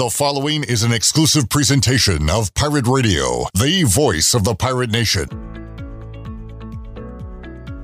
The following is an exclusive presentation of Pirate Radio, the voice of the pirate nation.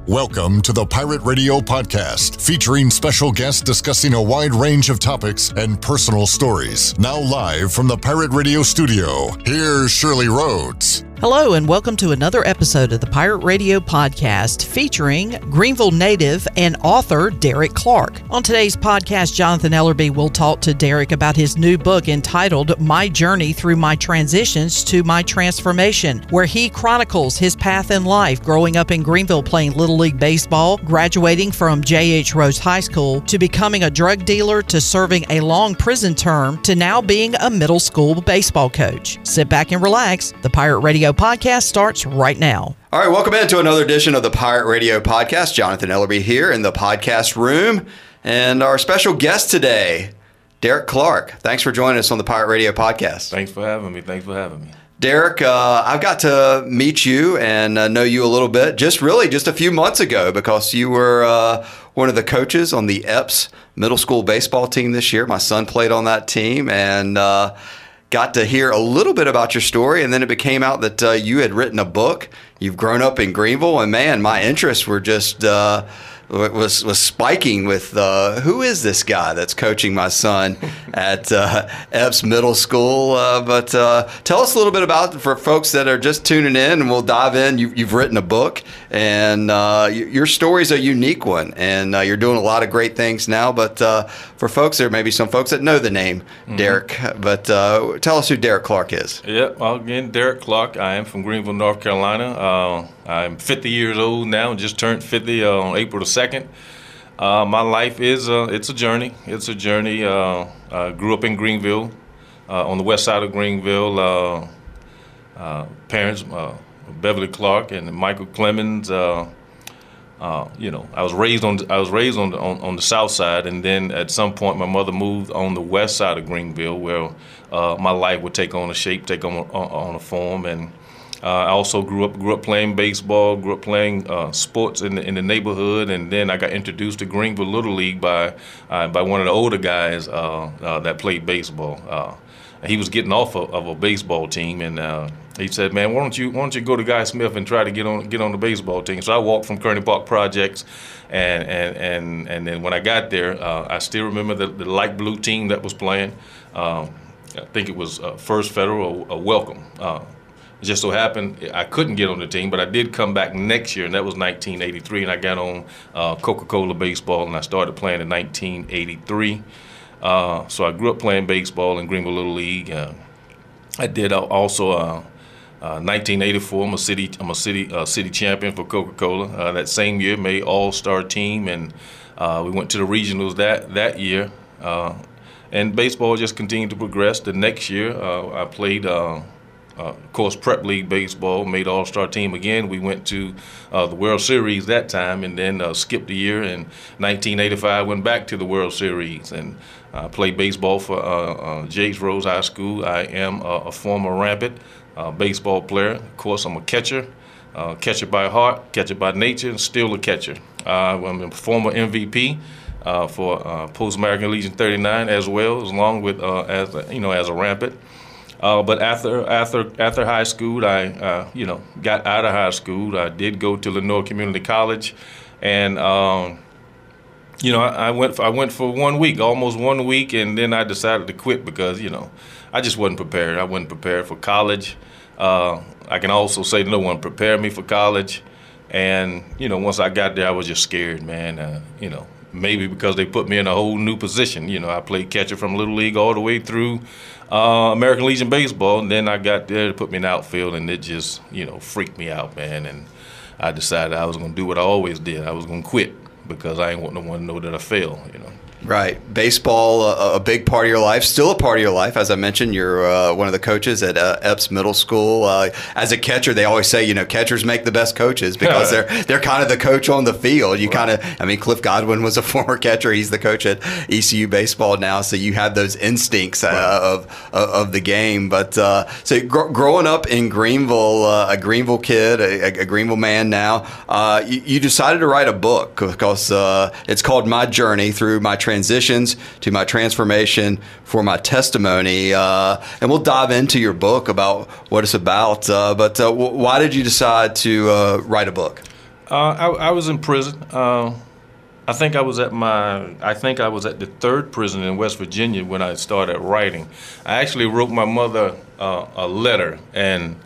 Welcome to the Pirate Radio Podcast, featuring special guests discussing a wide range of topics and personal stories. Now, live from the Pirate Radio studio, here's Shirley Rhodes. Hello, and welcome to another episode of the Pirate Radio Podcast featuring Greenville native and author Derek Clark. On today's podcast, Jonathan Ellerby will talk to Derek about his new book entitled My Journey Through My Transitions to My Transformation, where he chronicles his path in life growing up in Greenville playing Little League Baseball, graduating from J.H. Rose High School, to becoming a drug dealer, to serving a long prison term, to now being a middle school baseball coach. Sit back and relax. The Pirate Radio podcast starts right now. All right, welcome into another edition of the Pirate Radio podcast. Jonathan Ellerby here in the podcast room, and our special guest today, Derek Clark. Thanks for joining us on the Pirate Radio podcast. Thanks for having me. Thanks for having me. Derek, uh, I've got to meet you and uh, know you a little bit just really just a few months ago because you were uh, one of the coaches on the Eppes middle school baseball team this year. My son played on that team and uh, got to hear a little bit about your story. And then it became out that uh, you had written a book. You've grown up in Greenville, and man, my interests were just uh, was was spiking with uh, who is this guy that's coaching my son at uh, Eppes Middle School? Uh, but uh, tell us a little bit about for folks that are just tuning in, and we'll dive in. You, have written a book, and uh, your story is a unique one, and uh, you're doing a lot of great things now. But for folks, there may be some folks that know the name mm-hmm. Derek. But tell us who Derek Clark is. Yep, well, again, Derek Clark. I am from Greenville, North Carolina. I'm 50 years old now, just turned 50 on April the second. Uh, my life is uh, it's a journey. It's a journey. Uh, I grew up in Greenville, uh, on the west side of Greenville. Uh, uh, parents, Beverly Clark and Michael Clemens. you know, I was raised on I was raised on on, on, the south side, and then at some point my mother moved on the west side of Greenville, where my life would take on a shape, take on on, on a form, and uh, I also grew up grew up playing baseball, grew up playing uh, sports in the, in the neighborhood, and then I got introduced to Greenville Little League by uh, by one of the older guys uh, uh, that played baseball. Uh, he was getting off of, of a baseball team, and he said, "Man, why don't you why don't you go to Guy Smith and try to get on get on the baseball team?" So I walked from Kearney Park Projects, and and and and then when I got there, I still remember the, the light blue team that was playing. Um, I think it was First Federal, Welcome it just so happened I couldn't get on the team, but I did come back next year, and that was 1983, and I got on uh, Coca-Cola baseball, and I started playing in 1983. Uh, so I grew up playing baseball in Greenville Little League. Uh, I did also. 1984, uh, uh, I'm a city, I'm a city, uh, city champion for Coca-Cola. that same year, made All-Star team, and we went to the regionals that that year. and baseball just continued to progress. The next year, I played uh, of course, Prep League baseball made All Star team again. We went to uh, the World Series that time, and then uh, skipped a year. In 1985, went back to the World Series and uh, played baseball for uh, uh, J.H. Rose High School. I am a, a former Rampant baseball player. Of course, I'm a catcher, catcher by heart, catcher by nature, and still a catcher. I'm a former MVP. Uh, for uh, Post American Legion 39 as well, as long with uh, as you know as a rampant. Uh, but after after after high school, I uh, you know got out of high school. I did go to Lenoir Community College, and um, you know I, I, went for, I went for one week, almost one week, and then I decided to quit because you know I just wasn't prepared. I wasn't prepared for college. Uh, I can also say no one prepared me for college, and you know once I got there, I was just scared, man. Uh, you know maybe because they put me in a whole new position. You know, I played catcher from Little League all the way through uh, American Legion baseball, and then I got there to put me in outfield, and it just you know freaked me out, man. And I decided I was to do what I always did. I was to quit because I ain't want no one to know that I failed. You know. Right. Baseball, a, a, big part of your life, still a part of your life. As I mentioned, you're uh, one of the coaches at uh, Eppes Middle School. Uh, as a catcher, they always say, you know, catchers make the best coaches because they're they're kind of the coach on the field. You right. kind of, I mean, Cliff Godwin was a former catcher. He's the coach at ECU baseball now, so you have those instincts uh, right. of, of the game. But uh, so gr- growing up in Greenville, uh, a Greenville kid, a, a Greenville man now, you, you, decided to write a book because it's called My Journey Through My Trans transitions to my transformation for my testimony. Uh, and we'll dive into your book about what it's about. Uh, but uh, w- why did you decide to uh, write a book? Uh, I, I, was in prison. Uh, I think I was at my I think I was at the third prison in West Virginia when I started writing. I actually wrote my mother uh, a letter and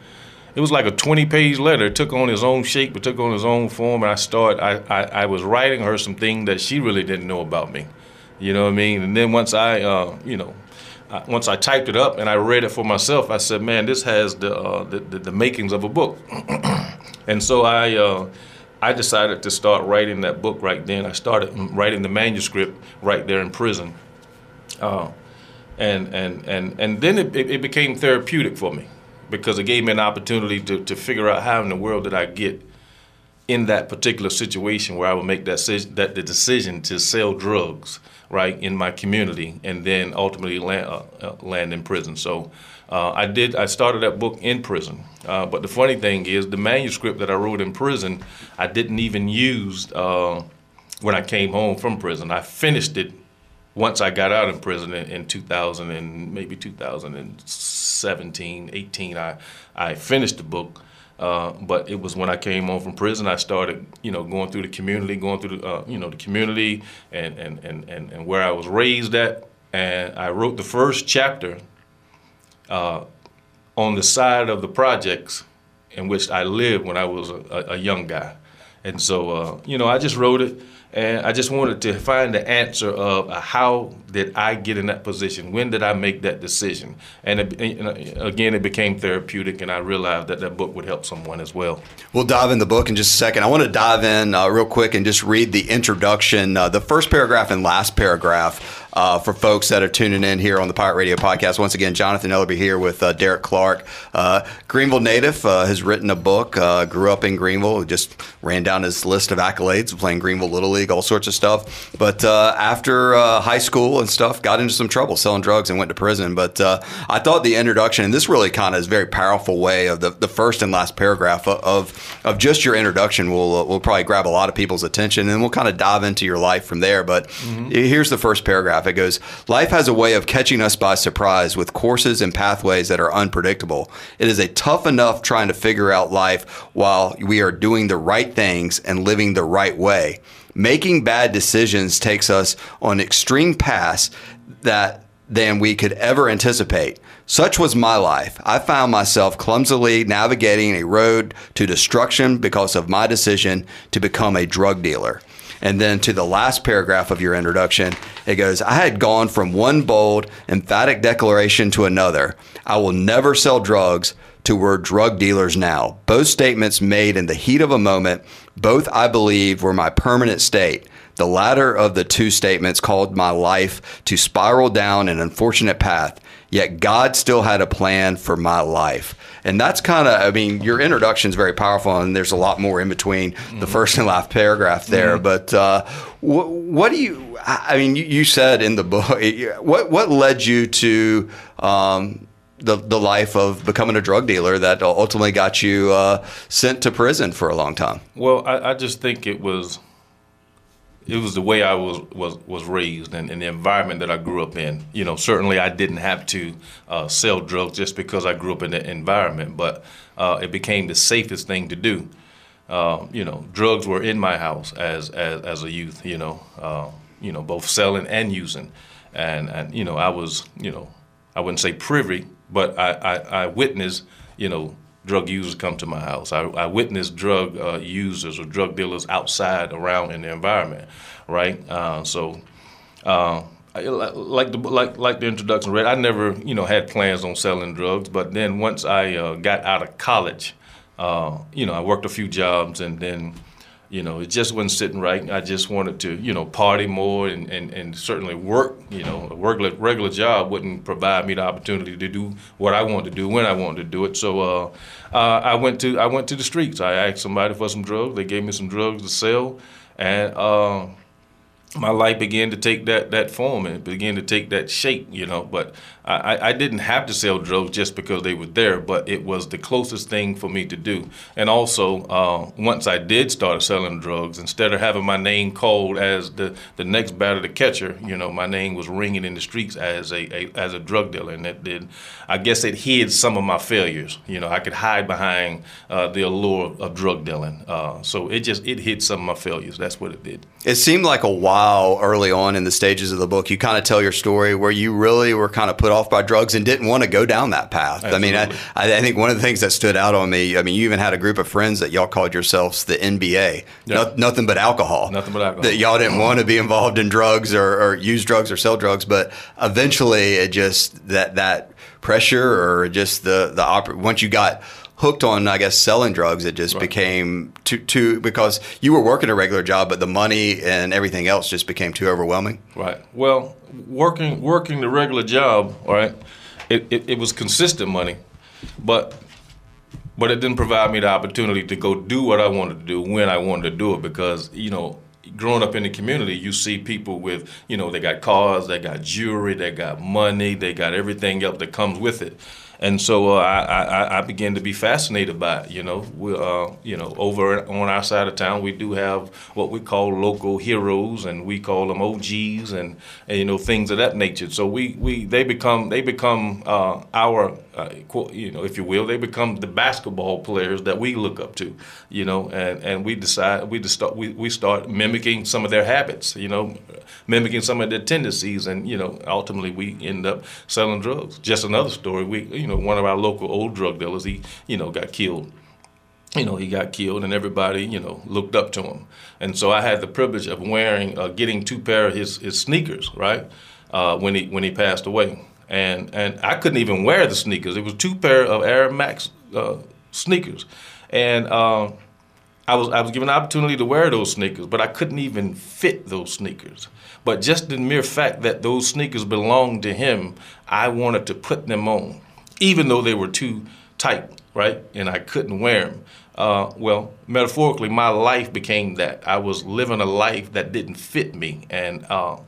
it was like a 20 page letter. It took on its own shape, it took on its own form and I started I, I, I was writing her some things that she really didn't know about me. You know what I mean? And then once I uh, you know once I typed it up and I read it for myself, I said, "Man, this has the uh, the, the, the, makings of a book." and so I uh, I decided to start writing that book right then. I started writing the manuscript right there in prison. Uh, and, and, and, and then it, it, became therapeutic for me because it gave me an opportunity to, to figure out how in the world did I get in that particular situation where I would make that, that the decision to sell drugs right in my community and then ultimately land, uh, uh, land in prison. So uh, I did. I started that book in prison. Uh, but the funny thing is, the manuscript that I wrote in prison, I didn't even use uh, when I came home from prison. I finished it once I got out of prison in, in 2000 and maybe 2017, 18. I I finished the book. Uh, but it was when I came home from prison, I started, you know, going through the community, going through the, uh, you know, the community and, and, and, and, and where I was raised at. And I wrote the first chapter uh, on the side of the projects in which I lived when I was a, a young guy. And so, uh, you know, I just wrote it and I just wanted to find the answer of uh, how did I get in that position? When did I make that decision? And, it, and, again, it became therapeutic, and I realized that that book would help someone as well. We'll dive in the book in just a second. I want to dive in uh, real quick and just read the introduction, uh, the first paragraph and last paragraph uh, for folks that are tuning in here on the Pirate Radio podcast. Once again, Jonathan Ellerby here with uh, Derek Clark. Uh, Greenville native uh, has written a book, uh, grew up in Greenville, just ran down his list of accolades, playing Greenville Little League, all sorts of stuff. But uh, after high school and stuff, got into some trouble selling drugs and went to prison. But I thought the introduction, and this really kind of is a very powerful way of the, the first and last paragraph of, of just your introduction will will probably grab a lot of people's attention, and we'll kind of dive into your life from there. But mm-hmm. here's the first paragraph It goes, Life has a way of catching us by surprise with courses and pathways that are unpredictable. It is a tough enough trying to figure out life while we are doing the right things and living the right way. Making bad decisions takes us on extreme paths that than we could ever anticipate. Such was my life. I found myself clumsily navigating a road to destruction because of my decision to become a drug dealer. And then to the last paragraph of your introduction, it goes, I had gone from one bold, emphatic declaration to another. I will never sell drugs to we're drug dealers now. Both statements made in the heat of a moment, both I believe were my permanent state. The latter of the two statements called my life to spiral down an unfortunate path, yet God still had a plan for my life. And that's kind of, I mean, your introduction is very powerful, and there's a lot more in between mm-hmm. the first and last paragraph there. Mm-hmm. But uh, what, what do you, I mean, you, you, said in the book, what, what led you to, um, the, the life of becoming a drug dealer that ultimately got you uh, sent to prison for a long time? Well, I, I just think it was it was the way I was was was raised and, and, the environment that I grew up in. You know, certainly I didn't have to uh, sell drugs just because I grew up in the environment, but uh, it became the safest thing to do. Uh, you know, drugs were in my house as as, as a youth. You know, uh, you know, both selling and using, and and you know, I was you know, I wouldn't say privy, but I I, I witnessed you know drug users come to my house. I, I witness drug uh, users or drug dealers outside around in the environment, right? Uh, so, uh, like the like like the introduction read, I never you know had plans on selling drugs, but then once I uh, got out of college, uh, you know I worked a few jobs and then you know, it just wasn't sitting right. I just wanted to, you know, party more and, and, and certainly work. You know, a regular, regular job wouldn't provide me the opportunity to do what I wanted to do when I wanted to do it. So uh, uh, I went to I went to the streets. I asked somebody for some drugs. They gave me some drugs to sell, and uh, my life began to take that that form and began to take that shape. You know, but I, I didn't have to sell drugs just because they were there, but it was the closest thing for me to do. And also, uh, once I did start selling drugs, instead of having my name called as the, the next batter to catcher, you know, my name was ringing in the streets as a, a as a drug dealer, and it did. I guess it hid some of my failures. You know, I could hide behind uh, the allure of drug dealing. Uh, so it just it hid some of my failures. That's what it did. It seemed like a while early on in the stages of the book. You kind of tell your story where you really were kind of put off by drugs and didn't want to go down that path. Absolutely. I mean, I, I think one of the things that stood out on me. I mean, you even had a group of friends that y'all called yourselves the NBA. Yeah. No, nothing but alcohol. Nothing but alcohol. That y'all didn't mm-hmm. want to be involved in drugs or, or use drugs or sell drugs, but eventually it just that that pressure or just the the once you got hooked on I guess selling drugs it just Right. became too too because you were working a regular job but the money and everything else just became too overwhelming. Right. Well, working working the regular job, all right, it, it, it was consistent money, but but it didn't provide me the opportunity to go do what I wanted to do when I wanted to do it because you know growing up in the community you see people with you know they got cars they got jewelry they got money they got everything else that comes with it and so uh, I, I, I began to be fascinated by it. You know, we, uh, you know, over on our side of town, we do have what we call local heroes, and we call them OGs, and, and you know things of that nature. So we, we they become they become uh, our uh, you know, if you will, they become the basketball players that we look up to. You know, and, and we decide we start we, we start mimicking some of their habits. You know, mimicking some of their tendencies, and you know, ultimately we end up selling drugs. Just another story. We you know one of our local old drug dealers, he you know got killed. You know, he got killed, and everybody you know looked up to him. And so I had the privilege of wearing, uh, getting two pair of his his sneakers, right, uh, when he when he passed away. And and I couldn't even wear the sneakers. It was two pair of Air Max uh, sneakers, and. Uh, I was I was given the opportunity to wear those sneakers, but I couldn't even fit those sneakers. But just the mere fact that those sneakers belonged to him, I wanted to put them on, even though they were too tight, right? And I couldn't wear them. Uh, well, metaphorically, my life became that. I was living a life that didn't fit me, and uh,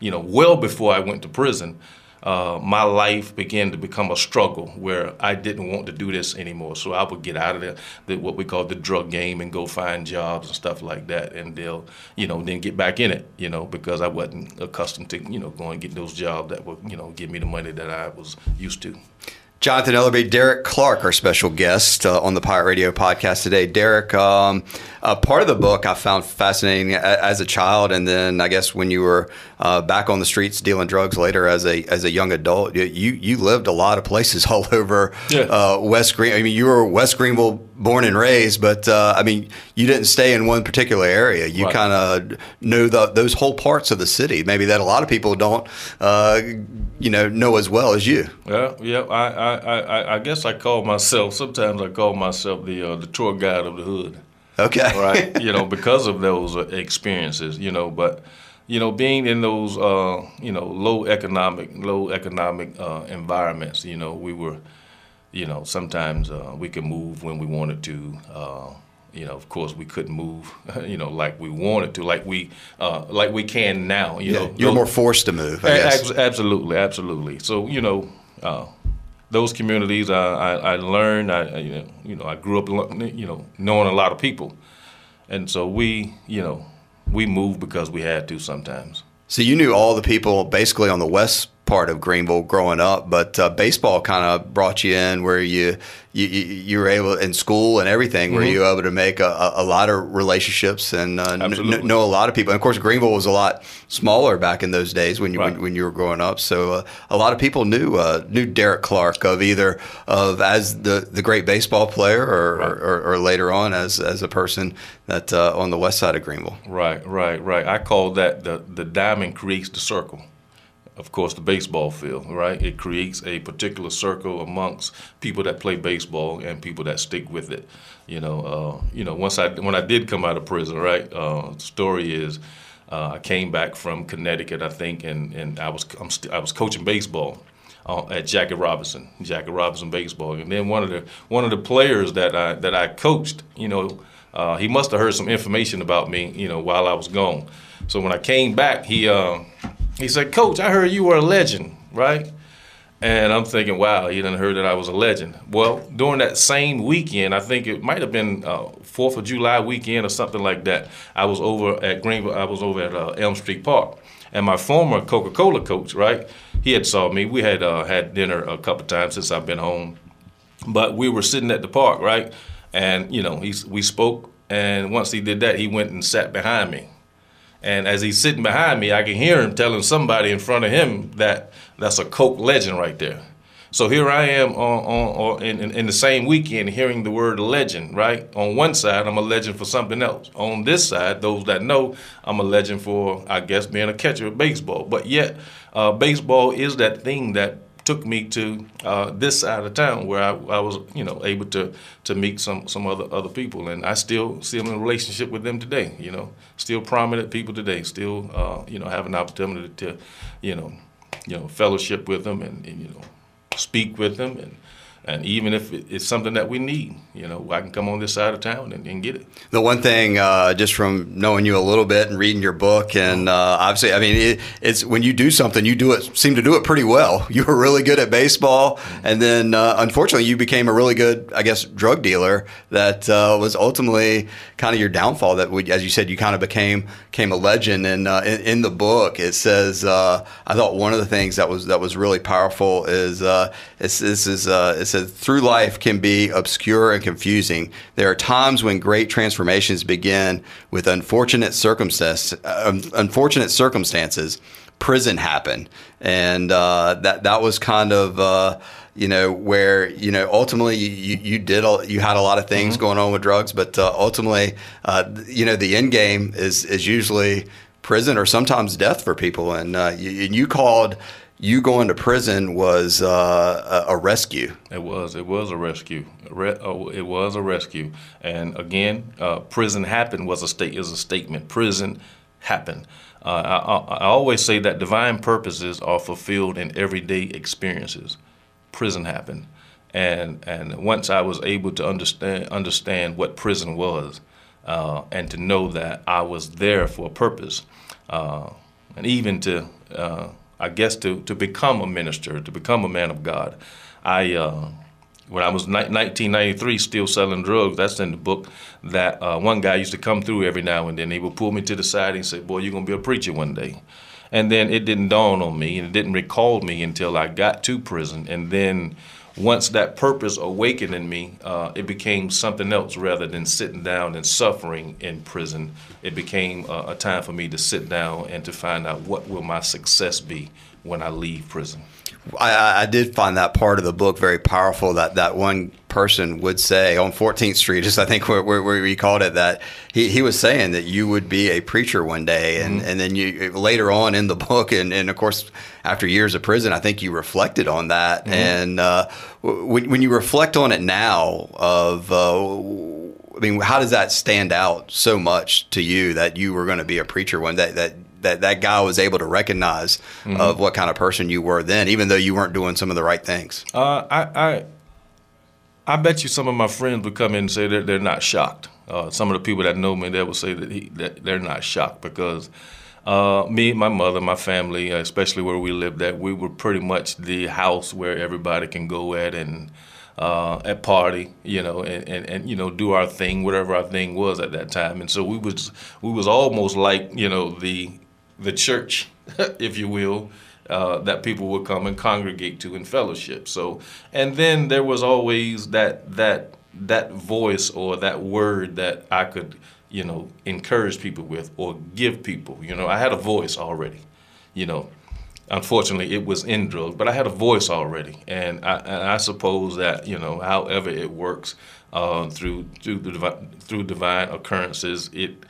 you know, well before I went to prison, uh, my life began to become a struggle where I didn't want to do this anymore. So I would get out of the, the what we call the drug game and go find jobs and stuff like that, and they'll, you know, then get back in it, you know, because I wasn't accustomed to, you know, going and getting those jobs that would, you know, give me the money that I was used to. Jonathan Ellerby, Derek Clark, our special guest uh, on the Pirate Radio podcast today. Derek, um, uh, part of the book I found fascinating as a child, and then I guess when you were uh, back on the streets dealing drugs later as a as a young adult, you you lived a lot of places all over Yeah. uh, West Green. I mean, you were West Greenville born and raised, but uh, I mean, you didn't stay in one particular area. You Right. kind of knew the, those whole parts of the city, maybe that a lot of people don't, uh, you know, know as well as you. Yeah, yeah. I, I, I, I- guess I call myself. Sometimes I call myself the uh, the tour guide of the hood. Okay. right? you know, because of those uh, experiences, you know, but you know, being in those uh, you know low economic, low economic uh, environments, you know, we were, you know, sometimes uh, we could move when we wanted to. Uh, you know, of course, we couldn't move, you know, like we wanted to, like we, uh, like we can now. You Yeah, know, you're those- more forced to move, I a- guess. abs- absolutely, absolutely. So you know, uh, those communities, I, I, I learned. I, I, you know, you know, I grew up, you know, knowing a lot of people, and so we, you know, we moved because we had to sometimes. So you knew all the people basically on the west part of Greenville growing up, but uh, baseball kind of brought you in where you, you you were able in school and everything, where you were able to make a, a, lot of relationships and uh, Absolutely. know a lot of people. And of course, Greenville was a lot smaller back in those days when you Right. when, when you were growing up. So uh, a lot of people knew uh, knew Derek Clark of either of as the, the great baseball player or, Right. or, or later on as as a person that uh, on the west side of Greenville. Right, right, right. I call that the the diamond creates the circle. Of course, the baseball field, right? It creates a particular circle amongst people that play baseball and people that stick with it. You know, uh, you know. Once I when I did come out of prison, right? Uh, story is, uh, I came back from Connecticut, I think, and and I was st- I was coaching baseball. Uh, at Jackie Robinson, Jackie Robinson baseball, and then one of the one of the players that I that I coached, you know, uh, he must have heard some information about me, you know, while I was gone. So when I came back, he uh, he said, "Coach, I heard you were a legend, right?" And I'm thinking, wow, he didn't heard that I was a legend. Well, during that same weekend, I think it might have been uh, Fourth of July weekend or something like that. I was over at Greenville. I was over at uh, Elm Street Park, and my former Coca-Cola coach, right? He had saw me. We had uh, had dinner a couple times since I've been home, but we were sitting at the park, right? And you know, he, we spoke, and once he did that, he went and sat behind me. And as he's sitting behind me, I can hear him telling somebody in front of him that that's a Coke legend right there. So here I am on, on, on in, in, the same weekend hearing the word legend, right? On one side, I'm a legend for something else. On this side, those that know, I'm a legend for, I guess, being a catcher of baseball. But yet, uh, baseball is that thing that took me to uh, this side of town where I, I, was, you know, able to to meet some some other other people, and I still still in a relationship with them today. You know, still prominent people today. Still, uh, you know, have an opportunity to, you know, you know, fellowship with them and, and you know, speak with them and and even if it's something that we need, you know, I can come on this side of town and, and get it. The one thing, uh, just from knowing you a little bit and reading your book, and uh, obviously, I mean, it, it's when you do something, you do it, seem to do it pretty well. You were really good at baseball, and then uh, unfortunately, you became a really good, I guess, drug dealer. That uh, was ultimately kind of your downfall. That, we, as you said, you kind of became became a legend. And uh, in, in, the book, it says, uh, I thought one of the things that was that was really powerful is this is says, through life can be obscure and confusing. There are times when great transformations begin with unfortunate circumstances. Uh, unfortunate circumstances. Prison happened, and uh, that that was kind of. Uh, you know where you know ultimately you, you did all, you had a lot of things mm-hmm. going on with drugs but uh, ultimately uh, you know the end game is is usually prison or sometimes death for people and uh, you, and you called you going to prison was uh, a, rescue. It was. It was a rescue. Oh, it was a rescue. And again, uh, prison happened was a state is a statement. Prison happened. Uh, I, I, always say that divine purposes are fulfilled in everyday experiences. Prison happened, and and once I was able to understand understand what prison was, uh, and to know that I was there for a purpose, uh, and even to uh, I guess to, to become a minister, to become a man of God. I uh, when I was ni- 1993, still selling drugs. That's in the book. That uh, one guy used to come through every now and then. He would pull me to the side and say, "Boy, you're gonna be a preacher one day." And then it didn't dawn on me, and it didn't recall me until I got to prison. And then once that purpose awakened in me, uh, it became something else rather than sitting down and suffering in prison. It became a, a time for me to sit down and to find out what will my success be when I leave prison. I, I, did find that part of the book very powerful. That that one person would say on 14th Street, just I think where, where, where we called it that he, he was saying that you would be a preacher one day, and, mm-hmm. and then you later on in the book, and, and of course after years of prison, I think you reflected on that. Mm-hmm. And uh, when, when you reflect on it now, of uh, I mean, how does that stand out so much to you that you were going to be a preacher one day? That that that guy was able to recognize mm-hmm. of what kind of person you were then, even though you weren't doing some of the right things. Uh, I, I, I bet you some of my friends would come in and say that they're not shocked. Uh, some of the people that know me, they will say that, he, that they're not shocked because uh, me, my mother, my family, especially where we lived at, we were pretty much the house where everybody can go at and uh, at party, you know, and, and, and, you know do our thing, whatever our thing was at that time. And so we was we was almost like you know the the church, if you will, uh, that people would come and congregate to in fellowship. So, and then there was always that that that voice or that word that I could, you know, encourage people with or give people. You know, I had a voice already. You know, unfortunately, it was in drugs, but I had a voice already, and I, and I suppose that you know, however it works uh, through through the through divine occurrences, it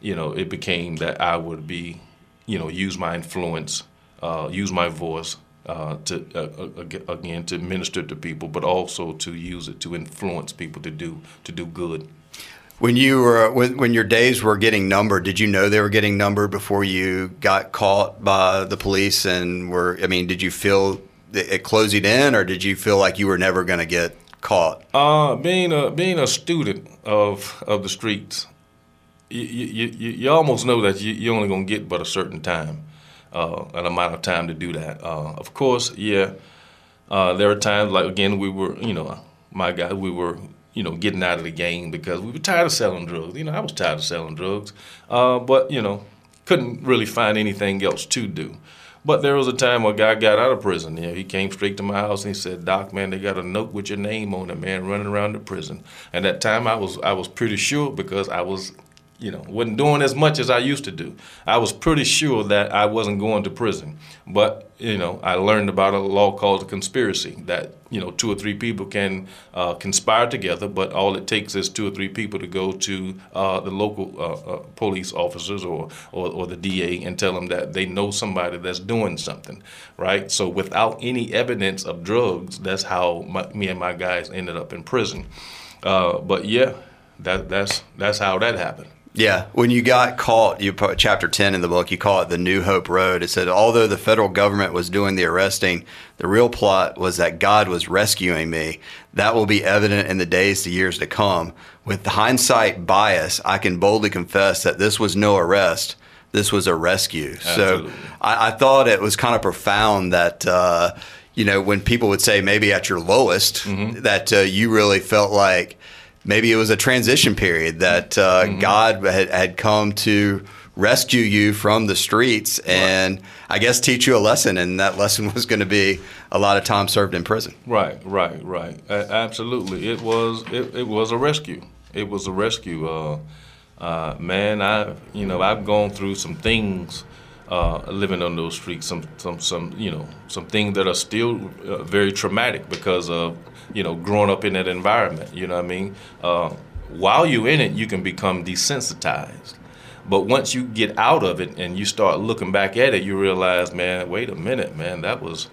you know, it became that I would be you know, use my influence, uh, use my voice uh, to uh, uh again to minister to people, but also to use it to influence people to do to do good. When you were when, when your days were getting numbered, did you know they were getting numbered before you got caught by the police? And were I mean, did you feel it closing in, or did you feel like you were never going to get caught? Uh, being a being a student of of the streets, you, you, you, you almost know that you, you're only going to get but a certain time, uh, an amount of time to do that. Uh, of course, yeah, Uh, there are times like again we were you know my guy we were you know getting out of the game because we were tired of selling drugs. You know I was tired of selling drugs, uh, but you know couldn't really find anything else to do. But there was a time where a guy got out of prison. You know, he came straight to my house and he said, "Doc, man, they got a note with your name on it, man, running around the prison." And that time, I was I was pretty sure because I was you know, wasn't doing as much as I used to do. I was pretty sure that I wasn't going to prison. But, you know, I learned about a law called a conspiracy that, you know, two or three people can uh, conspire together, but all it takes is two or three people to go to uh, the local uh, uh police officers or, or, or, the DA and tell them that they know somebody that's doing something, right? So without any evidence of drugs, that's how my, me and my guys ended up in prison. Uh, but yeah, that, that's, that's how that happened. Yeah, when you got caught, you put chapter 10 in the book, you call it the New Hope Road. It said, although the federal government was doing the arresting, the real plot was that God was rescuing me. That will be evident in the days the years to come. With hindsight bias, I can boldly confess that this was no arrest. This was a rescue. Absolutely. So I, I, thought it was kind of profound that, uh, you know, when people would say maybe at your lowest, mm-hmm. that uh, you really felt like, maybe it was a transition period that uh, mm-hmm. God had, had come to rescue you from the streets and right. I guess teach you a lesson. And that lesson was going to be a lot of time served in prison. Right, right, right. absolutely, it was it, it, was a rescue. It was a rescue. Uh, uh, man, I you know I've gone through some things. Uh, living on those streets, some, some, some, you know, some things that are still uh, very traumatic because of you know, growing up in that environment. You know what I mean? Uh, while you're in it, you can become desensitized. But once you get out of it and you start looking back at it, you realize, man, wait a minute, man, that was,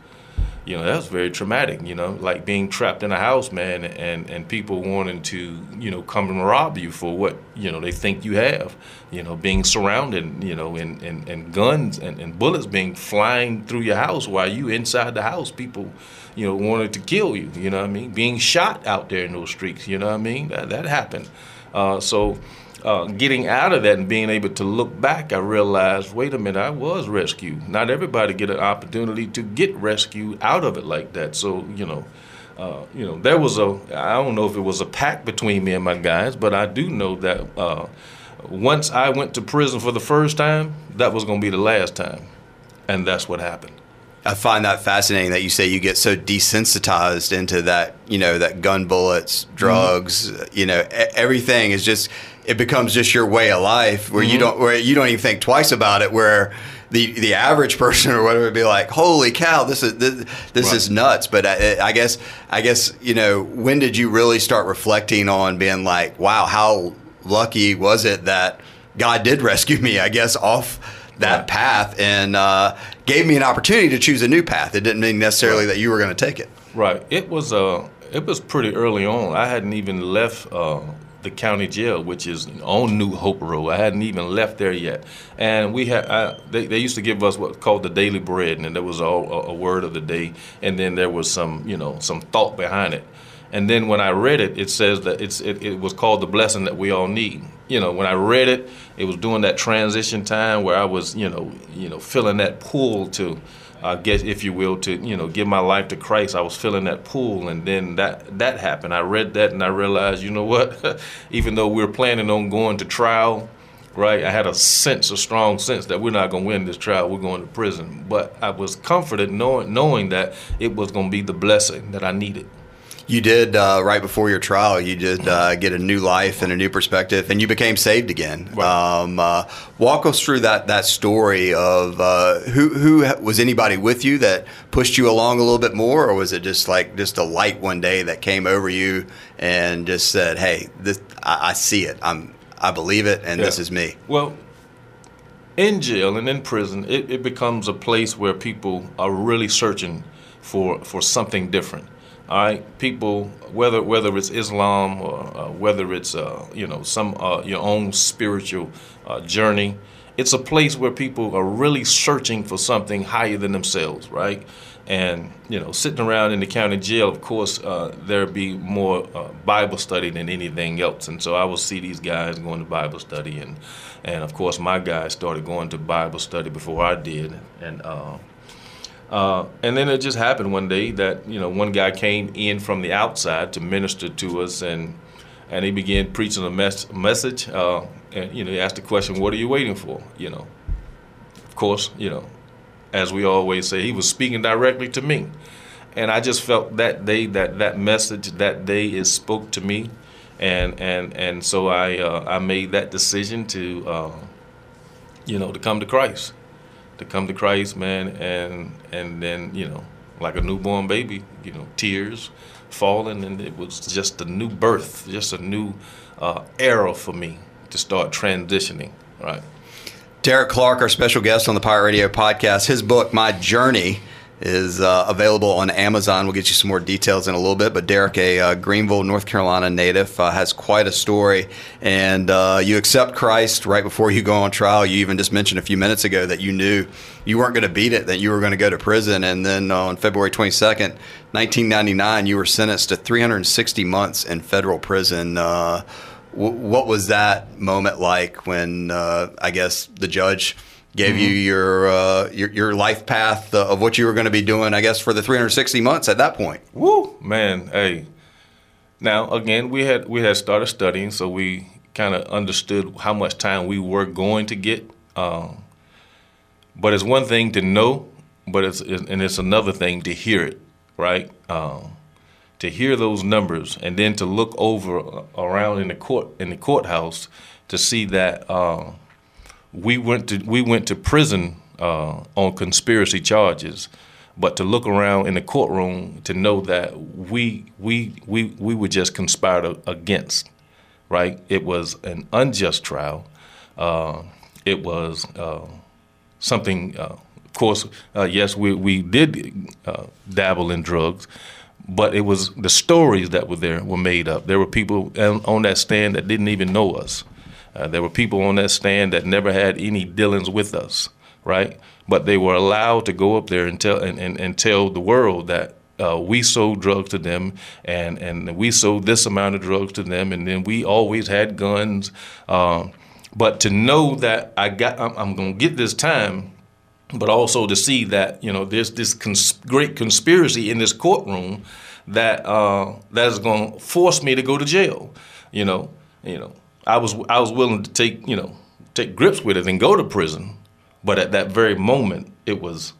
you know, that was very traumatic. You know, like being trapped in a house, man, and and people wanting to, you know, come and rob you for what you know they think you have. You know, being surrounded, you know, and and, and guns and, and bullets being flying through your house while you inside the house. People you know, wanted to kill you, you know what I mean? Being shot out there in those streets, you know what I mean? That, that happened. Uh, so uh, getting out of that and being able to look back, I realized, wait a minute, I was rescued. Not everybody get an opportunity to get rescued out of it like that. So, you know, uh, you know, there was a, I don't know if it was a pact between me and my guys, but I do know that uh, once I went to prison for the first time, that was going to be the last time. And that's what happened. I find that fascinating that you say you get so desensitized into that, you know, that gun bullets, drugs, mm-hmm. you know, everything is just it becomes just your way of life where mm-hmm. you don't where you don't even think twice about it where the the average person or whatever would be like, "Holy cow, this is this, this right. is nuts." But I, I guess I guess, you know, when did you really start reflecting on being like, "Wow, how lucky was it that God did rescue me?" I guess off that right. path and uh, gave me an opportunity to choose a new path. It didn't mean necessarily that you were going to take it. Right. It was uh, it was pretty early on. I hadn't even left uh, the county jail, which is on New Hope Road. I hadn't even left there yet, and we had I, they, they used to give us what's called the daily bread, and there was all a, a word of the day, and then there was some you know some thought behind it. And then when I read it, it says that it's it, it was called the blessing that we all need. You know, when I read it, it was during that transition time where I was, you know, you know, feeling that pull to, I guess, if you will, to you know, give my life to Christ. I was feeling that pull, and then that that happened. I read that, and I realized, you know what? Even though we are planning on going to trial, right? I had a sense, a strong sense that we're not going to win this trial. We're going to prison. But I was comforted knowing knowing that it was going to be the blessing that I needed you did uh, right before your trial. You did uh, get a new life and a new perspective, and you became saved again. Um, uh, walk us through that that story of uh, who who was anybody with you that pushed you along a little bit more, or was it just like just a light one day that came over you and just said, "Hey, this I, I see it. I'm I believe it, and yeah. this is me." Well. In jail and in prison, it, it becomes a place where people are really searching for, for something different all right, people, whether whether it's Islam or uh, whether it's uh, you know some uh, your own spiritual uh, journey, it's a place where people are really searching for something higher than themselves, right? And you know, sitting around in the county jail, of course, uh, there'd be more uh, Bible study than anything else. And so I would see these guys going to Bible study, and and of course my guys started going to Bible study before I did, and Uh, and then it just happened one day that you know one guy came in from the outside to minister to us, and and he began preaching a mes- message. Uh, and you know, he asked the question, "What are you waiting for?" You know, of course, you know, as we always say, he was speaking directly to me, and I just felt that day that that message that day is spoke to me, and and and so I uh, I made that decision to uh, you know to come to Christ to come to Christ, man, and and then you know, like a newborn baby, you know, tears falling, and it was just a new birth, just a new uh, era for me to start transitioning, right? Derek Clark, our special guest on the Pirate Radio podcast, his book, My Journey is uh, available on Amazon. We'll get you some more details in a little bit. But Derek, a uh, Greenville, North Carolina native, uh, has quite a story. And uh, you accept Christ right before you go on trial. You even just mentioned a few minutes ago that you knew you weren't going to beat it, that you were going to go to prison. And then on February 22nd, 1999, you were sentenced to 360 months in federal prison. Uh, what was that moment like when uh, I guess the judge? Gave mm-hmm. you your, uh, your your life path of what you were going to be doing. I guess for the 360 months at that point. Woo, man, hey. Now again, we had we had started studying, so we kind of understood how much time we were going to get. Um, but it's one thing to know, but it's and it's another thing to hear it, right? Um, to hear those numbers and then to look over uh, around in the court in the courthouse to see that. Uh, we went to we went to prison uh, on conspiracy charges, but to look around in the courtroom to know that we we we we were just conspired against, right? It was an unjust trial. Uh, it was uh, something. Uh, of course, uh, yes, we we did uh, dabble in drugs, but it was the stories that were there were made up. There were people on that stand that didn't even know us. Uh, there were people on that stand that never had any dealings with us, right? But they were allowed to go up there and tell and, and, and tell the world that uh, we sold drugs to them, and, and we sold this amount of drugs to them, and then we always had guns. Uh, but to know that I got, I'm, I'm going to get this time, but also to see that you know there's this cons- great conspiracy in this courtroom that uh, that is going to force me to go to jail. You know, you know. I was I was willing to take you know take grips with it and go to prison, but at that very moment it was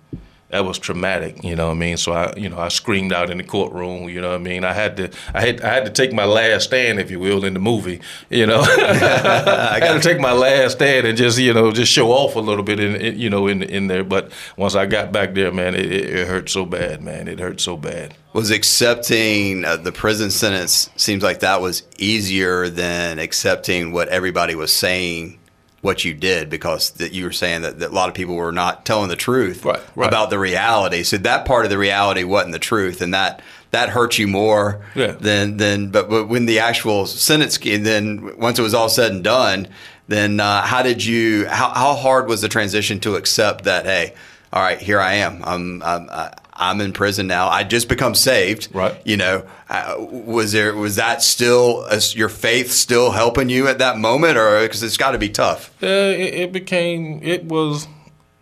that was traumatic, you know what I mean? So I, you know, I screamed out in the courtroom, you know what I mean? I had to, I had, I had to take my last stand, if you will, in the movie, you know. I got to take my last stand and just, you know, just show off a little bit in, in you know, in in there. But once I got back there, man, it, it hurt so bad, man. It hurt so bad. Was accepting uh, the prison sentence seems like that was easier than accepting what everybody was saying what you did because that you were saying that, that a lot of people were not telling the truth right, right. about the reality. So that part of the reality wasn't the truth, and that that hurt you more yeah. than than. But, but when the actual sentence, and then once it was all said and done, then uh, how did you? How how hard was the transition to accept that? Hey, all right, here I am. I'm, I'm I'm in prison now. I just become saved. Right. You know, uh, was there was that still uh, your faith still helping you at that moment, or because it's got to be tough? Uh, it, it, became it was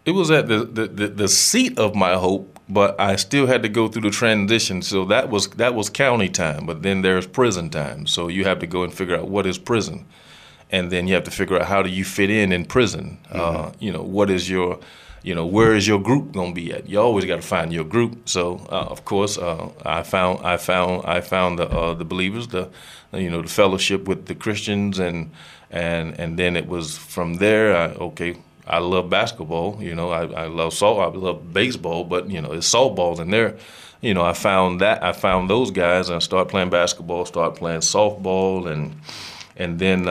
it was at the, the, the the seat of my hope, but I still had to go through the transition. So that was that was county time, but then there's prison time. So you have to go and figure out what is prison, and then you have to figure out how do you fit in in prison. Mm-hmm. Uh, you know, what is your you know, where is your group to be at? You always got to find your group. So, uh, of course, uh, I found, I found, I found the uh, the believers, the, you know, the fellowship with the Christians, and and and then it was from there. I, okay, I love basketball. You know, I, I love salt. I love baseball, but you know, it's softballs in there. You know, I found that I found those guys, and I started playing basketball, started playing softball, and and then.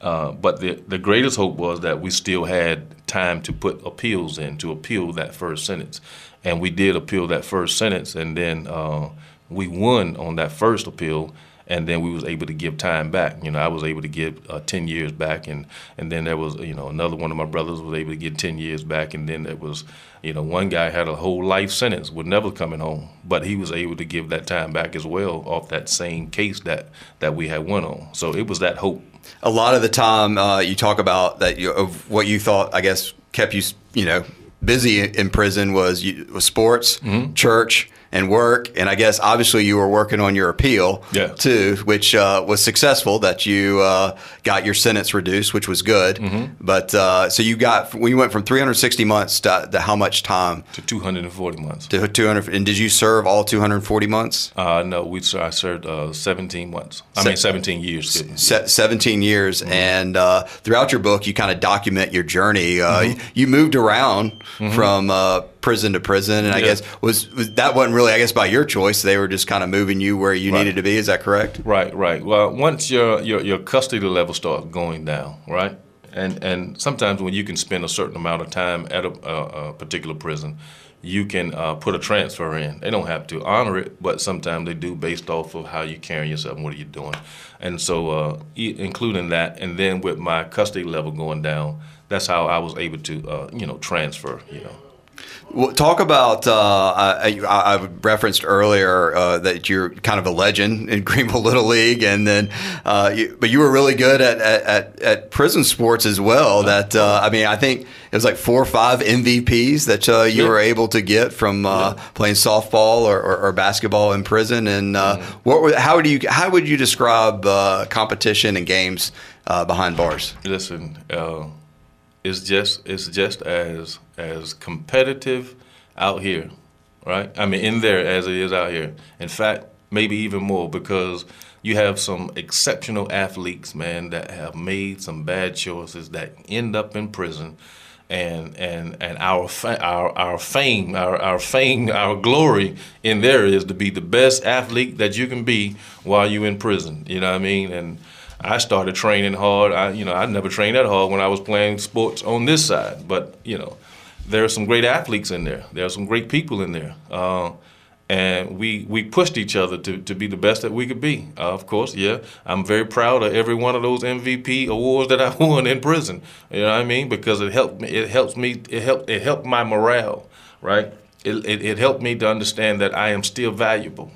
Uh, but the, the greatest hope was that we still had time to put appeals in to appeal that first sentence, and we did appeal that first sentence, and then uh, we won on that first appeal, and then we was able to give time back. You know, I was able to give uh, ten years back, and and then there was you know another one of my brothers was able to get ten years back, and then there was you know one guy had a whole life sentence, was never coming home, but he was able to give that time back as well off that same case that that we had won on. So it was that hope a lot of the time uh, you talk about that you, of what you thought, I guess, kept you, you know, busy in prison was, you, was sports, Mm-hmm. church, and work. And I guess obviously you were working on your appeal Yeah. too, which uh, was successful. That you uh, got your sentence reduced, which was good. Mm-hmm. But uh, so you got you went from 360 months to, to how much time To 240 months. to 200? And did you serve all 240 months? Uh, no, we I served uh, 17 months. I Se- mean 17 years. Se- 17 years Mm-hmm. and uh, throughout your book you kind of document your journey uh, Mm-hmm. you moved around from uh, prison to prison and i guess was, was that wasn't really i guess by your choice they were just kind of moving you where you Right. needed to be is that correct Right, right. Well, once your, your your custody level starts going down, right, and and sometimes when you can spend a certain amount of time at a, a, a particular prison, you can uh, put a transfer in. They don't have to honor it, but sometimes they do based off of how you're carrying yourself and what are you doing, and so uh, e- including that, and then with my custody level going down, that's how I was able to uh, you know transfer, you know. Well, talk about. Uh, I, I I referenced earlier uh, that you're kind of a legend in Greenville Little League, and then, uh, you, but you were really good at, at, at, at prison sports as well. That uh, I mean, I think it was like four or five MVPs that uh, you Yeah. were able to get from uh, playing softball or, or, or basketball in prison. And uh, what were, how would you how would you describe uh, competition and games uh, behind bars? Listen, uh, it's just it's just as as competitive out here, right? I mean, in there as it is out here. In fact, maybe even more because you have some exceptional athletes, man, that have made some bad choices that end up in prison. And and and our fa- our our fame, our our fame, our glory in there is to be the best athlete that you can be while you're in prison. You know what I mean? And I started training hard. I, you know, I never trained that hard when I was playing sports on this side. But you know, there are some great athletes in there. There are some great people in there, uh, and we we pushed each other to, to be the best that we could be. Uh, of course, yeah, I'm very proud of every one of those MVP awards that I won in prison. You know what I mean? Because it helped me. It helps me. It helped. It helped my morale. Right. It, it, it helped me to understand that I am still valuable,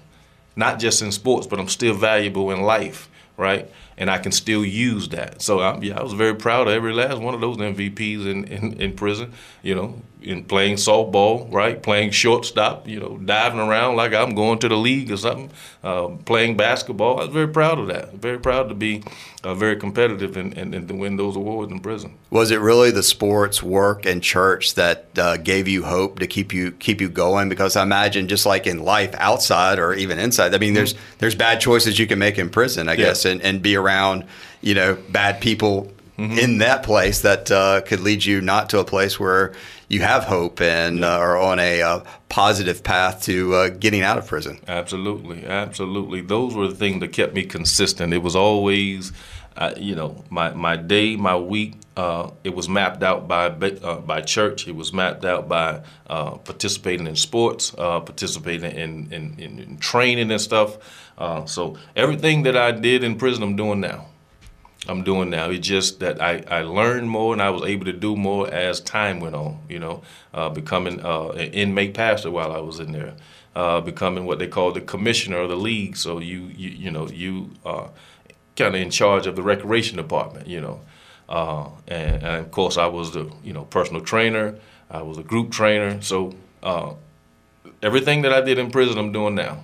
not just in sports, but I'm still valuable in life. Right and I can still use that. So I, yeah, I was very proud of every last one of those MVPs in, in, in prison. You know, in playing softball, right, playing shortstop, you know, diving around like I'm going to the league or something, uh, playing basketball. I was very proud of that. Very proud to be uh, very competitive and, and, and to win those awards in prison. Was it really the sports, work, and church that uh, gave you hope to keep you keep you going? Because I imagine, just like in life, outside or even inside, I mean, there's there's bad choices you can make in prison, I Yeah. guess, and, and be around, you know, bad people in that place that uh, could lead you not to a place where you have hope and uh, are on a uh, positive path to uh, getting out of prison. Absolutely, absolutely. Those were the things that kept me consistent. It was always, uh, you know, my, my day, my week. Uh, it was mapped out by uh, by church. It was mapped out by uh, participating in sports, uh, participating in, in, in, in training and stuff. Uh, so everything that I did in prison, I'm doing now. I'm doing now. It's just that I, I learned more and I was able to do more as time went on, you know, uh, becoming uh, an inmate pastor while I was in there, uh, becoming what they call the commissioner of the league. So you, you, you know, you are kind of in charge of the recreation department, you know. Uh, and, and of course, I was the, you know, personal trainer. I was a group trainer. So uh, everything that I did in prison, I'm doing now.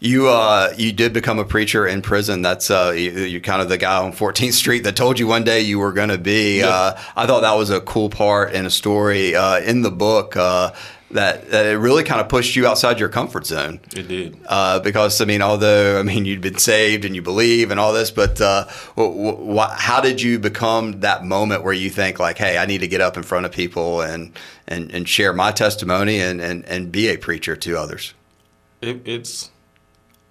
You uh, you did become a preacher in prison. That's uh, you, you're kind of the guy on 14th Street that told you one day you were going to be. Yeah. Uh, I thought that was a cool part in a story uh, in the book uh, that that it really kind of pushed you outside your comfort zone. It did. Uh, because I mean, although I mean you'd been saved and you believe and all this, but uh, wh- wh- how did you become that moment where you think like, hey, I need to get up in front of people and and, and share my testimony and, and, and be a preacher to others? it, it's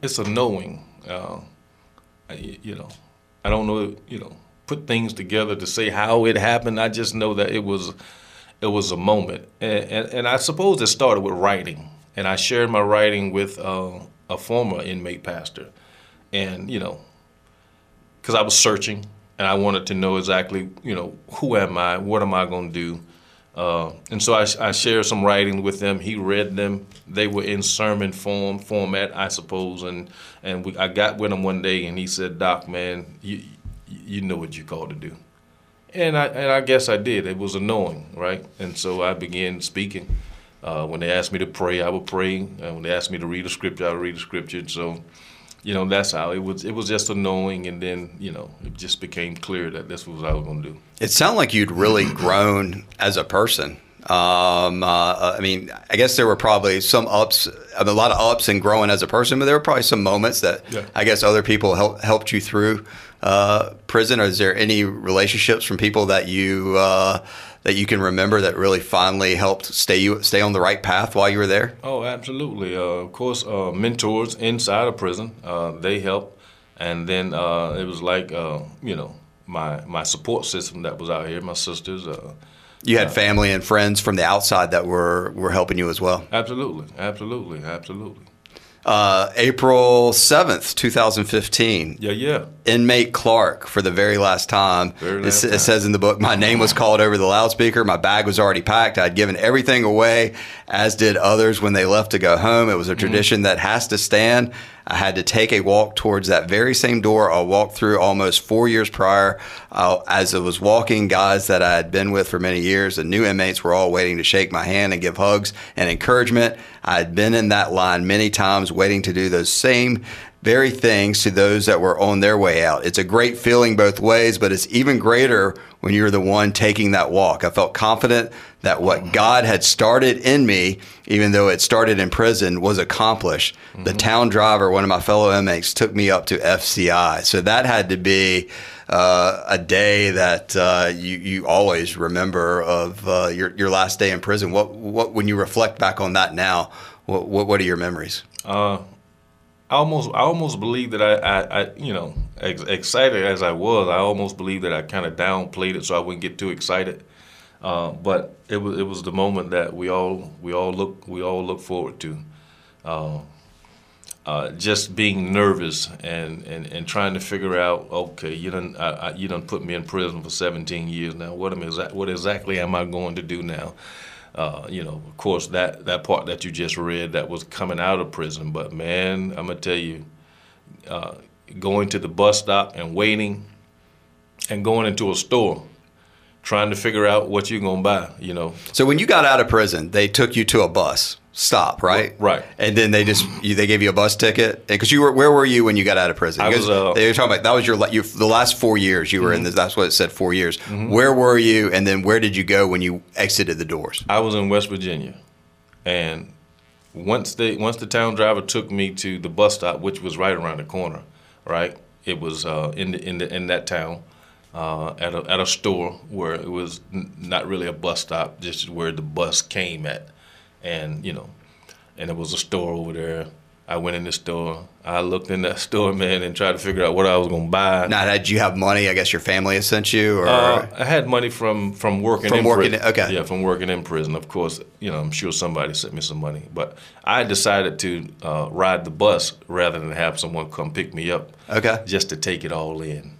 it's a knowing. Uh, you know, I don't know. You know, put things together to say how it happened. I just know that it was it was a moment, and and, and I suppose it started with writing, and I shared my writing with uh, a former inmate pastor, and you know, because I was searching and I wanted to know exactly, you know, who am I? What am I going to do? Uh, and so I, I shared some writing with them. He read them. They were in sermon form format, I suppose. And and we, I got with him one day, and he said, "Doc, man, you you know what you're called to do. And I and I guess I did. It was annoying, right? And so I began speaking. Uh, when they asked me to pray, I would pray. Uh, when they asked me to read a scripture, I would read a scripture. So, you know, that's how it was. It was just annoying, and then you know, it just became clear that this was what I was going to do. It sounded like you'd really grown as a person. Um, uh, I mean, I guess there were probably some ups, a lot of ups and growing as a person, but there were probably some moments that Yeah. I guess other people help, helped you through uh, prison. Or is there any relationships from people that you uh, that you can remember that really finally helped stay you stay on the right path while you were there? Oh, absolutely. Uh, of course, uh, mentors inside of prison uh, they help, and then uh, it was like uh, you know my my support system that was out here, my sisters. You had family and friends from the outside that were were helping you as well. absolutely, absolutely, absolutely. Uh, April seventh, two thousand fifteen. Yeah, yeah. inmate Clark for the very last time. Very It last it, time. says in the book, my name was called over the loudspeaker. My bag was already packed. I'd given everything away, as did others when they left to go home. It was Mm-hmm. a tradition that has to stand. I had to take a walk towards that very same door I walked through almost four years prior. Uh, as I was walking, guys that I had been with for many years, the new inmates were all waiting to shake my hand and give hugs and encouragement. I had been in that line many times, waiting to do those same very things to those that were on their way out. It's a great feeling both ways, but it's even greater when you're the one taking that walk. I felt confident that what God had started in me, even though it started in prison, was accomplished. The town driver, one of my fellow inmates, took me up to FCI. So that had to be uh, a day that uh, you, you always remember of uh, your, your last day in prison. What, what, when you reflect back on that now, what, what, what are your memories? Uh, I almost, I almost believe that I, I, I you know, ex- excited as I was, I almost believe that I kind of downplayed it so I wouldn't get too excited. Uh, but it was, it was the moment that we all, we all look, we all look forward to. Uh, uh, just being nervous and, and, and trying to figure out, okay, you I, you done put me in prison for 17 years now. What am exa- what exactly am I going to do now? Uh, you know, of course, that, that part that you just read that was coming out of prison. But man, I'm gonna tell you, uh, going to the bus stop and waiting, and going into a store, trying to figure out what you're gonna buy. You know, So when you got out of prison, they took you to a bus stop, right? Right. And then they just you, they gave you a bus ticket because you were where were you when you got out of prison? I was, uh, they were talking about that was your you, the last four years you were in. This, that's what it said four years. Where were you, and then where did you go when you exited the doors? I was in West Virginia, and once they once the town driver took me to the bus stop, which was right around the corner, right? It was uh, in the, in the, in that town uh, at a at a store where it was n- not really a bus stop, just where the bus came at, and you know, and there was a store over there. I went in the store. I looked in that store, man, and tried to figure out what I was gonna buy. Now, did you have money? I guess your family has sent you, or Uh, I had money from from working From in working prison. okay. Yeah, from working in prison. Of course, you know, I'm sure somebody sent me some money, but I decided to uh, ride the bus rather than have someone come pick me up. Okay. Just to take it all in,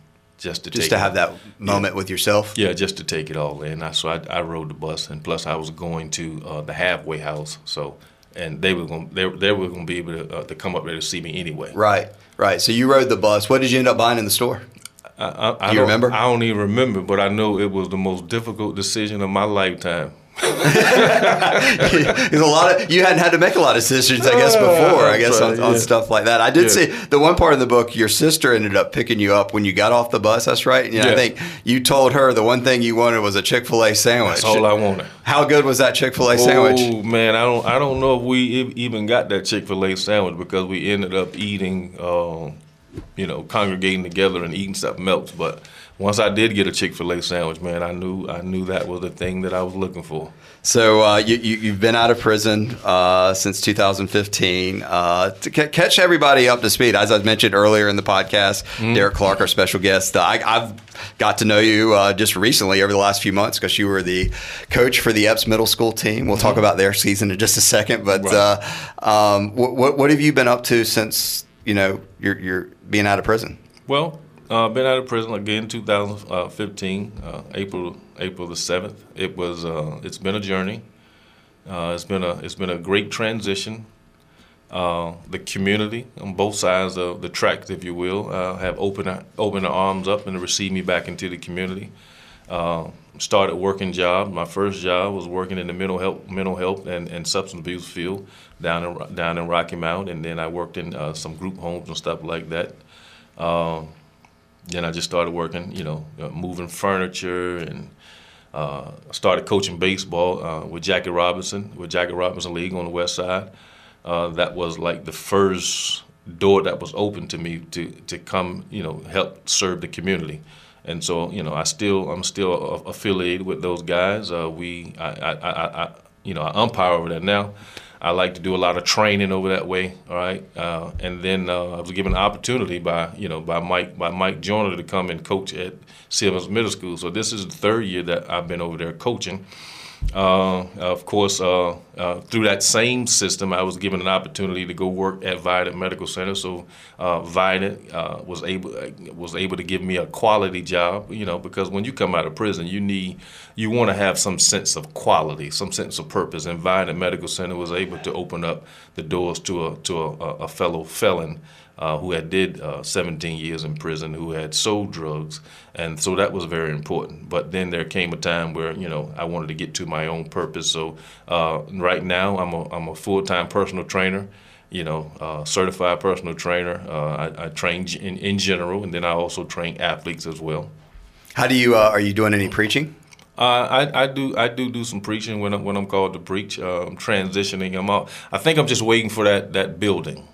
just to just take to have that moment with yourself? Yeah, just to take it all in. I, so I, I rode the bus, and plus I was going to uh, the halfway house. So, and they were going they, they were going to be able to, uh, to come up there to see me anyway. Right, right. So you rode the bus. What did you end up buying in the store? I, I, I Do you don't- remember? I don't even remember, but I know it was the most difficult decision of my lifetime. Because a lot of you hadn't had to make a lot of decisions, I guess, before. I guess on, Right, on yeah. stuff like that. I did Yeah. see the one part in the book. Your sister ended up picking you up when you got off the bus. That's right. And I think you told her the one thing you wanted was a Chick Fil A sandwich. That's all I wanted. How good was that Chick Fil A sandwich? Oh man, I don't I don't know if we even got that Chick Fil A sandwich because we ended up eating, uh, you know, congregating together and eating stuff else. But once I did get a Chick Fil A sandwich, man, I knew I knew that was the thing that I was looking for. So uh, you, you, you've been out of prison uh, since 2015. Uh, to ca- catch everybody up to speed, as I mentioned earlier in the podcast, Derek Clark, our special guest. Uh, I, I've got to know you uh, just recently over the last few months because you were the coach for the Eppes Middle School team. We'll talk about their season in just a second. But Right. uh, um, what, what, what have you been up to since you know you're, you're being out of prison? Well, uh, been out of prison again, 2015, uh, April April the seventh. It was uh, it's been a journey. Uh, it's been a it's been a great transition. Uh, the community on both sides of the tracks, if you will, uh, have opened opened their arms up and received me back into the community. Started working job. My first job was working in the mental health, mental health and, and substance abuse field down in down in Rocky Mount, and then I worked in some group homes and stuff like that. Then I just started working, you know, uh, moving furniture and uh, started coaching baseball uh, with Jackie Robinson, with Jackie Robinson League on the west side. Uh, that was like the first door that was open to me to, to come, you know, help serve the community. And so, you know, I still I'm still affiliated with those guys. Uh, we I, I, I, I, you know I umpire over there now. I like to do a lot of training over that way. All right, uh, and then uh, I was given an opportunity by you know by Mike by Mike Joyner to come and coach at Simmons Middle School. So this is the third year that I've been over there coaching. Uh, of course, uh, uh, through that same system, I was given an opportunity to go work at Vidant Medical Center. So uh, Vidant was able was able to give me a quality job. You know, because when you come out of prison, you need you want to have some sense of quality, some sense of purpose. And Vidant Medical Center was able to open up the doors to a to a, a fellow felon uh, who had did uh, 17 years in prison, who had sold drugs, and so that was very important. But then there came a time where you know I wanted to get to my own purpose. So uh, right now I'm a I'm a full time personal trainer. You know, uh, certified personal trainer. Uh, I, I, train in, in general, and then I also train athletes as well. How do you? Uh, are you doing any preaching? Uh, I, I do I do do some preaching when I'm, when I'm called to preach. Uh, I'm transitioning. I'm out. I think I'm just waiting for that that building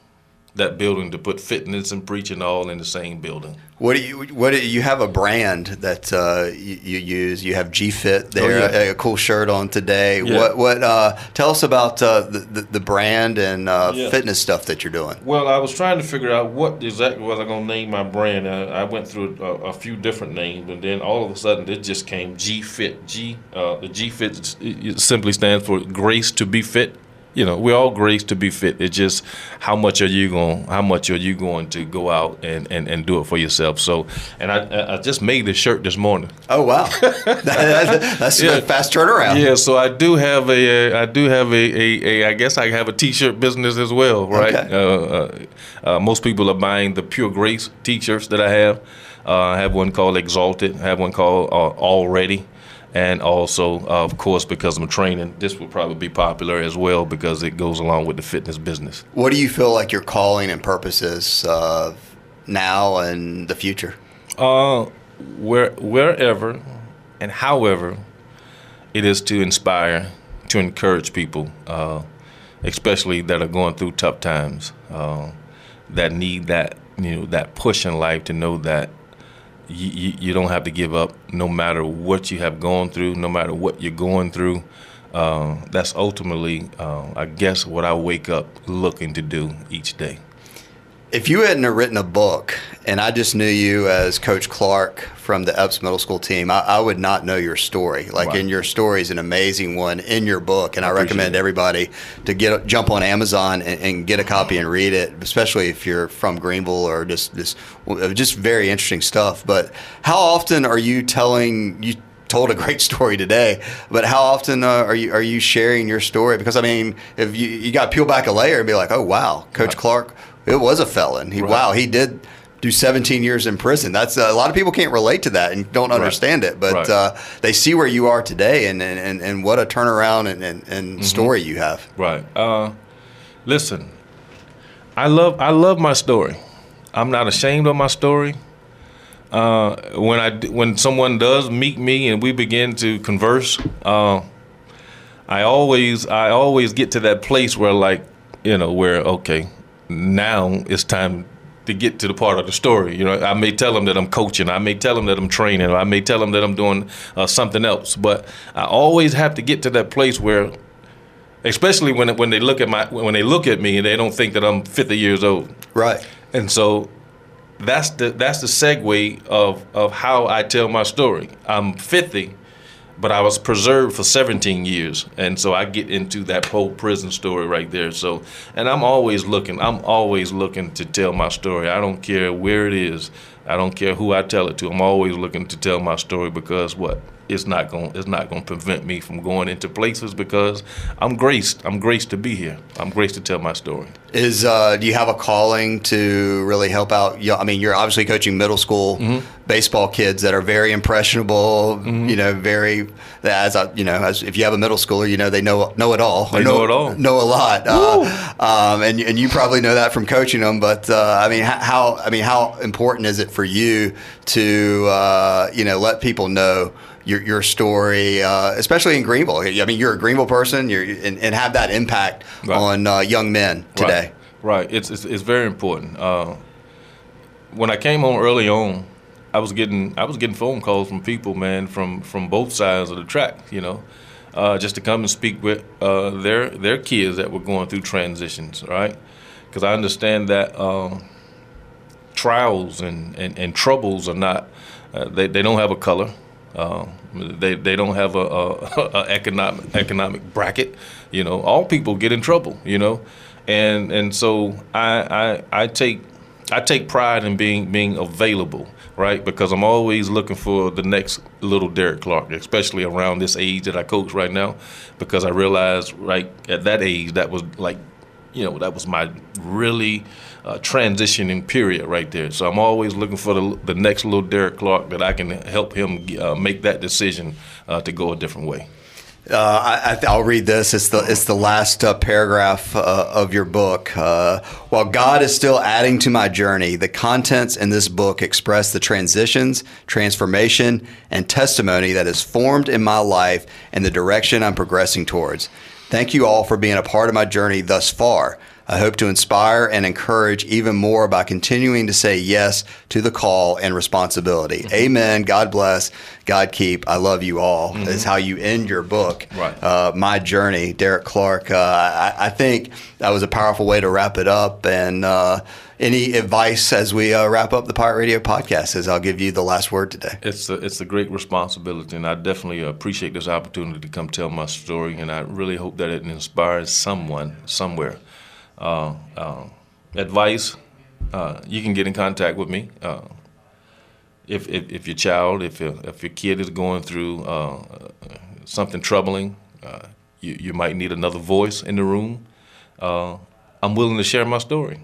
that building to put fitness and preaching all in the same building. What do you what do you have a brand that uh, you, you, use? You have G Fit there, oh, yeah. a, a, cool shirt on today. Yeah. What what uh, tell us about uh, the, the, brand and uh, yeah. fitness stuff that you're doing? Well, I was trying to figure out what exactly was I going to name my brand. I, I went through a, a, few different names, and then all of a sudden it just came G Fit. G uh, the G Fit simply stands for Grace to be Fit you know, we're all graced to be fit. It's just how much are you going? How much are you going to go out and, and, and do it for yourself? So, and I I just made this shirt this morning. Oh wow, that's yeah. a fast turnaround. Yeah, so I do have a I do have a, a, a I guess I have a t-shirt business as well, right? Okay. Uh, uh, uh, most people are buying the Pure Grace t-shirts that I have. Uh, I have one called Exalted. I have one called uh, Already and also, uh, of course, because I'm training, this will probably be popular as well because it goes along with the fitness business. What do you feel like your calling and purpose is uh, now and the future? Uh, where, wherever and however it is to inspire, to encourage people, uh, especially that are going through tough times, uh, that need that you know that push in life to know that you, you, don't have to give up no matter what you have gone through, no matter what you're going through. Uh, that's ultimately, uh, I guess, what I wake up looking to do each day. If you hadn't written a book and I just knew you as Coach Clark from the Eppes Middle School team, I, I would not know your story. Like, right. and your story is an amazing one in your book, and I, I recommend it. everybody to get jump on Amazon and, and, get a copy and read it, especially if you're from Greenville or just just just very interesting stuff. But how often are you telling you? told a great story today, but how often uh, are you are you sharing your story? Because I mean, if you you got to peel back a layer and be like, oh wow, Coach. Clark it was a felon. He, right. Wow, he did do 17 years in prison. That's uh, a lot of people can't relate to that and don't understand right. it, but right. uh, they see where you are today and and, and what a turnaround and, and, and mm-hmm. story you have. Right. Uh, listen, I love I love my story. I'm not ashamed of my story. Uh, when I when someone does meet me and we begin to converse, uh, I always I always get to that place where like you know where okay now it's time to get to the part of the story. You know, I may tell them that I'm coaching, I may tell them that I'm training, I may tell them that I'm doing uh, something else, but I always have to get to that place where, especially when when they look at my when they look at me and they don't think that I'm 50 years old. Right. And so that's the that's the segue of of how I tell my story. I'm 50 but I was preserved for 17 years, and so I get into that whole prison story right there. So, and I'm always looking. I'm always looking to tell my story. I don't care where it is. I don't care who I tell it to. I'm always looking to tell my story because what it's not going it's not going to prevent me from going into places because I'm graced. I'm graced to be here. I'm graced to tell my story. Is uh, do you have a calling to really help out? I mean, you're obviously coaching middle school mm-hmm. baseball kids that are very impressionable. Mm-hmm. You know, very as I, you know, as if you have a middle schooler, you know they know know it all. They know, know, it all. Know a lot. Uh, um, and and you probably know that from coaching them. But uh, I mean, how I mean, how important is it for you to uh, you know let people know? Your, your story, uh, especially in Greenville. I mean, you're a Greenville person, you're, and, and have that impact right. on uh, young men today. Right, right. It's, it's, it's very important. Uh, when I came home early on, I was getting I was getting phone calls from people, man, from from both sides of the track, you know, uh, just to come and speak with uh, their their kids that were going through transitions, right? Because I understand that um, trials and, and, and troubles are not uh, they, they don't have a color uh, they they don't have a, a, a, economic economic bracket. You know, all people get in trouble. You know, and and so I I, I take I take pride in being being available, right? Because I'm always looking for the next little Derek Clark, especially around this age that I coach right now, because I realized right at that age that was like, you know, that was my really uh, transitioning period right there. So I'm always looking for the, the next little Derek Clark that I can help him uh, make that decision uh, to go a different way. Uh, I, will read this. It's the it's the last uh, paragraph uh, of your book. While God is still adding to my journey, the contents in this book express the transitions, transformation, and testimony that has formed in my life and the direction I'm progressing towards. Thank you all for being a part of my journey thus far. I hope to inspire and encourage even more by continuing to say yes to the call and responsibility. Mm-hmm. Amen. God bless. God keep. I love you all. Mm-hmm. Is how you end your book. Right. Uh, my journey, Derek Clark. Uh, I, I, think that was a powerful way to wrap it up. And uh, any advice as we uh, wrap up the Pirate Radio podcast? As I'll give you the last word today. It's a, it's a great responsibility, and I definitely appreciate this opportunity to come tell my story. And I really hope that it inspires someone somewhere uh, uh, advice, uh, you can get in contact with me. If, if, if, your child, if your, if your kid is going through something troubling, you, you might need another voice in the room. I'm willing to share my story.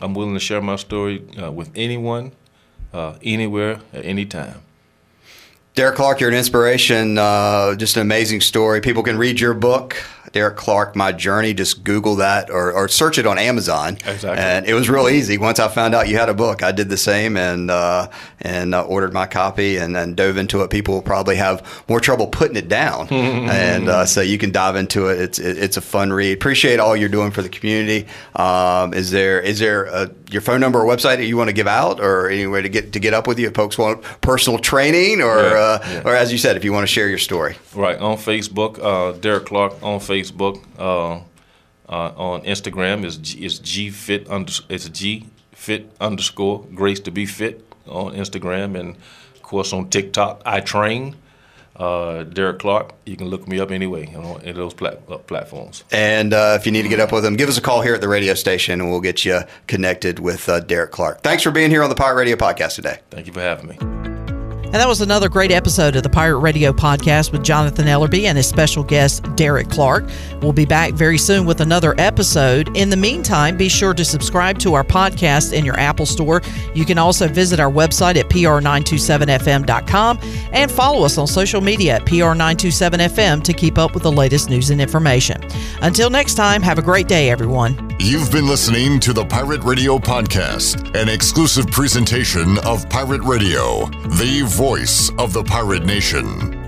I'm willing to share my story uh, with anyone, uh, anywhere, at any time. Derek Clark, you're an inspiration. Uh, just an amazing story. People can read your book. Derek Clark, My Journey. Just Google that or, or search it on Amazon. Exactly. And it was real easy. Once I found out you had a book, I did the same and uh, and uh, ordered my copy and then dove into it. People will probably have more trouble putting it down, and uh, so you can dive into it. It's it, it's a fun read. Appreciate all you're doing for the community. Um, is there is there a, your phone number or website that you want to give out, or any way to get to get up with you if folks want personal training, or yeah, uh, yeah. or as you said, if you want to share your story? Right on Facebook, uh, Derek Clark on Facebook. Uh, uh, on Instagram is G, is G Fit under it's G Fit underscore Grace to be fit on Instagram, and of course on TikTok I train. Uh, Derek Clark. You can look me up anyway on any of those plat- uh, platforms. And uh, if you need to get up with him, give us a call here at the radio station, and we'll get you connected with uh, Derek Clark. Thanks for being here on the Pirate Radio podcast today. Thank you for having me. And that was another great episode of the Pirate Radio podcast with Jonathan Ellerby and his special guest, Derek Clark. We'll be back very soon with another episode. In the meantime, be sure to subscribe to our podcast in your Apple Store. You can also visit our website at pr927fm.com and follow us on social media at pr927fm to keep up with the latest news and information. Until next time, have a great day, everyone. You've been listening to the Pirate Radio Podcast, an exclusive presentation of Pirate Radio, the voice of the pirate nation.